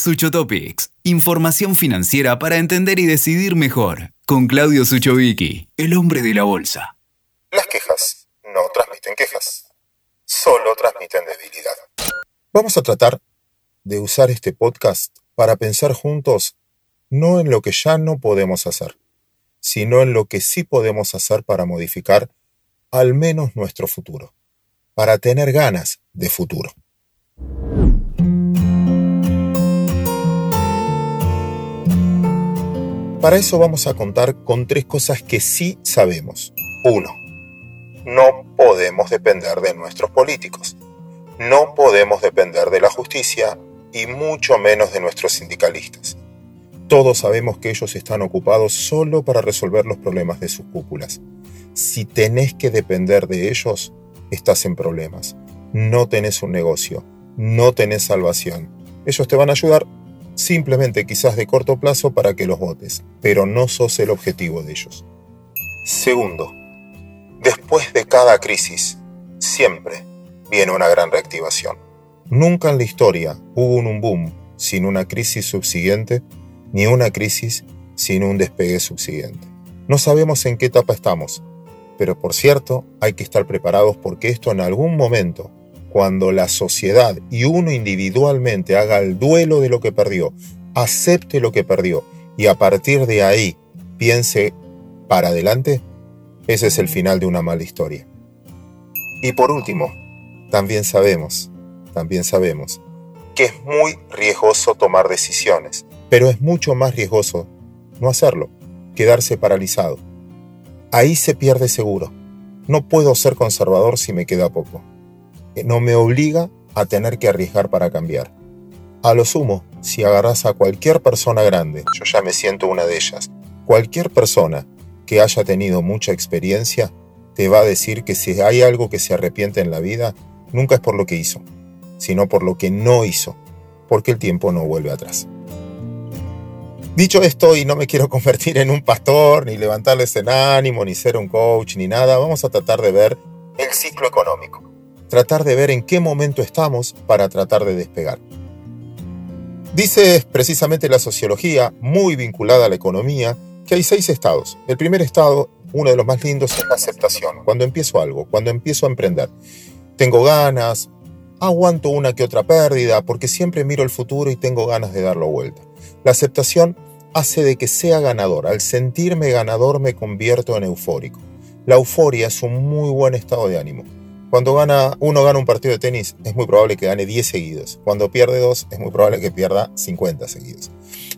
Sucho Topics, información financiera para entender y decidir mejor, con Claudio Suchovicki, el hombre de la bolsa. Las quejas no transmiten quejas, solo transmiten debilidad. Vamos a tratar de usar este podcast para pensar juntos no en lo que ya no podemos hacer, sino en lo que sí podemos hacer para modificar al menos nuestro futuro, para tener ganas de futuro. Para eso vamos a contar con tres cosas que sí sabemos. Uno, no podemos depender de nuestros políticos. No podemos depender de la justicia y mucho menos de nuestros sindicalistas. Todos sabemos que ellos están ocupados solo para resolver los problemas de sus cúpulas. Si tenés que depender de ellos, estás en problemas. No tenés un negocio, no tenés salvación. Ellos te van a ayudar simplemente quizás de corto plazo para que los votes, pero no sos el objetivo de ellos. Segundo, después de cada crisis, siempre viene una gran reactivación. Nunca en la historia hubo un boom sin una crisis subsiguiente, ni una crisis sin un despegue subsiguiente. No sabemos en qué etapa estamos, pero por cierto, hay que estar preparados porque esto en algún momento cuando la sociedad y uno individualmente haga el duelo de lo que perdió, acepte lo que perdió y a partir de ahí piense para adelante, ese es el final de una mala historia. Y por último, también sabemos, también sabemos que es muy riesgoso tomar decisiones, pero es mucho más riesgoso no hacerlo, quedarse paralizado. Ahí se pierde seguro. No puedo ser conservador si me queda poco no me obliga a tener que arriesgar para cambiar. A lo sumo, si agarras a cualquier persona grande, yo ya me siento una de ellas, cualquier persona que haya tenido mucha experiencia, te va a decir que si hay algo que se arrepiente en la vida, nunca es por lo que hizo, sino por lo que no hizo, porque el tiempo no vuelve atrás. Dicho esto, y no me quiero convertir en un pastor, ni levantarles en ánimo, ni ser un coach, ni nada, vamos a tratar de ver el ciclo económico tratar de ver en qué momento estamos para tratar de despegar. Dice precisamente la sociología, muy vinculada a la economía, que hay seis estados. El primer estado, uno de los más lindos, es la aceptación. Cuando empiezo algo, cuando empiezo a emprender. Tengo ganas, aguanto una que otra pérdida, porque siempre miro el futuro y tengo ganas de darlo vuelta. La aceptación hace de que sea ganador. Al sentirme ganador me convierto en eufórico. La euforia es un muy buen estado de ánimo. Cuando gana, uno gana un partido de tenis, es muy probable que gane 10 seguidos. Cuando pierde dos, es muy probable que pierda 50 seguidos.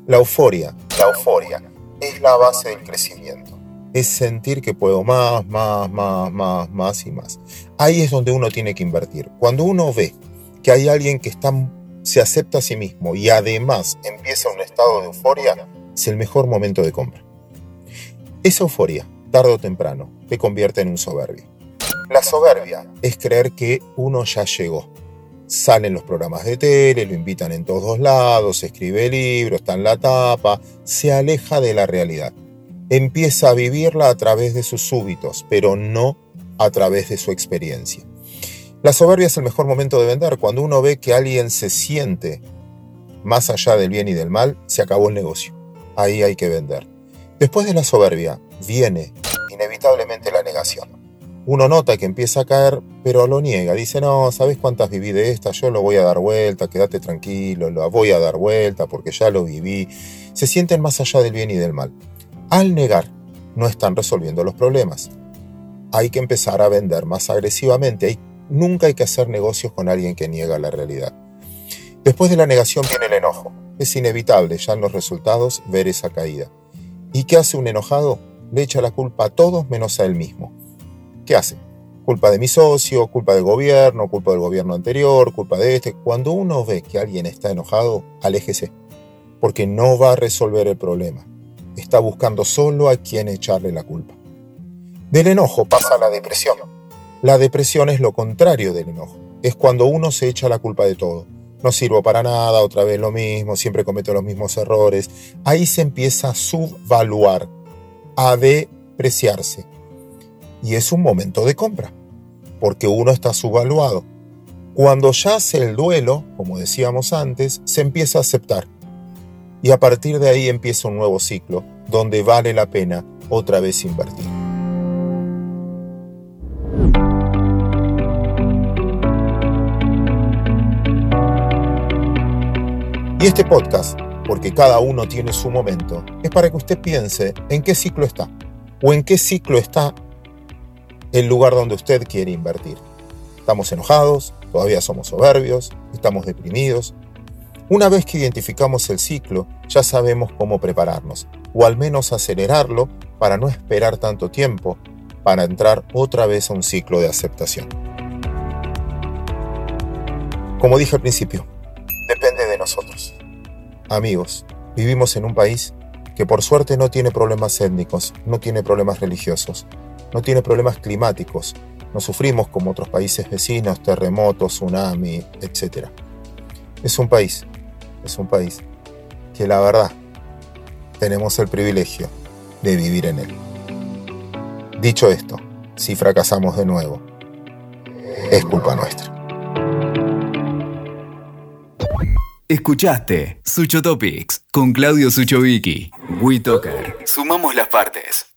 La euforia, la euforia, es la base del crecimiento. Es sentir que puedo más, más, más, más, más y más. Ahí es donde uno tiene que invertir. Cuando uno ve que hay alguien que está, se acepta a sí mismo y además empieza un estado de euforia, es el mejor momento de compra. Esa euforia, tarde o temprano, te convierte en un soberbio. La soberbia es creer que uno ya llegó. Salen los programas de tele, lo invitan en todos lados, escribe libros, está en la tapa, se aleja de la realidad. Empieza a vivirla a través de sus súbitos, pero no a través de su experiencia. La soberbia es el mejor momento de vender. Cuando uno ve que alguien se siente más allá del bien y del mal, se acabó el negocio. Ahí hay que vender. Después de la soberbia viene inevitablemente la negación uno nota que empieza a caer, pero lo niega. Dice, no, ¿sabes cuántas viví de esta? Yo lo voy a dar vuelta, quédate tranquilo, lo voy a dar vuelta porque ya lo viví. Se sienten más allá del bien y del mal. Al negar, no están resolviendo los problemas. Hay que empezar a vender más agresivamente. nunca hay que hacer negocios con alguien que niega la realidad. Después de la negación viene el enojo. Es inevitable ya en los resultados ver esa caída. ¿Y qué hace un enojado? Le echa la culpa a todos menos a él mismo. ¿Qué hace? Culpa de mi socio, culpa del gobierno, culpa del gobierno anterior, culpa de este. Cuando uno ve que alguien está enojado, aléjese, porque no va a resolver el problema. Está buscando solo a quien echarle la culpa. Del enojo pasa la depresión. La depresión es lo contrario del enojo. Es cuando uno se echa la culpa de todo. No sirvo para nada, otra vez lo mismo, siempre cometo los mismos errores. Ahí se empieza a subvaluar, a depreciarse y es un momento de compra, porque uno está subvaluado. Cuando ya hace el duelo, como decíamos antes, se empieza a aceptar. Y a partir de ahí empieza un nuevo ciclo, donde vale la pena otra vez invertir. Y este podcast, porque cada uno tiene su momento, es para que usted piense en qué ciclo está o en qué ciclo está el lugar donde usted quiere invertir. Estamos enojados, todavía somos soberbios, estamos deprimidos. Una vez que identificamos el ciclo, ya sabemos cómo prepararnos, o al menos acelerarlo para no esperar tanto tiempo para entrar otra vez a un ciclo de aceptación. Como dije al principio, depende de nosotros. Amigos, vivimos en un país que por suerte no tiene problemas étnicos, no tiene problemas religiosos, no tiene problemas climáticos, no sufrimos como otros países vecinos, terremotos, tsunami, etc. Es un país, es un país que la verdad tenemos el privilegio de vivir en él. Dicho esto, si fracasamos de nuevo, es culpa nuestra. Escuchaste Sucho Topics con Claudio Suchovicki. WeToker. Sumamos las partes.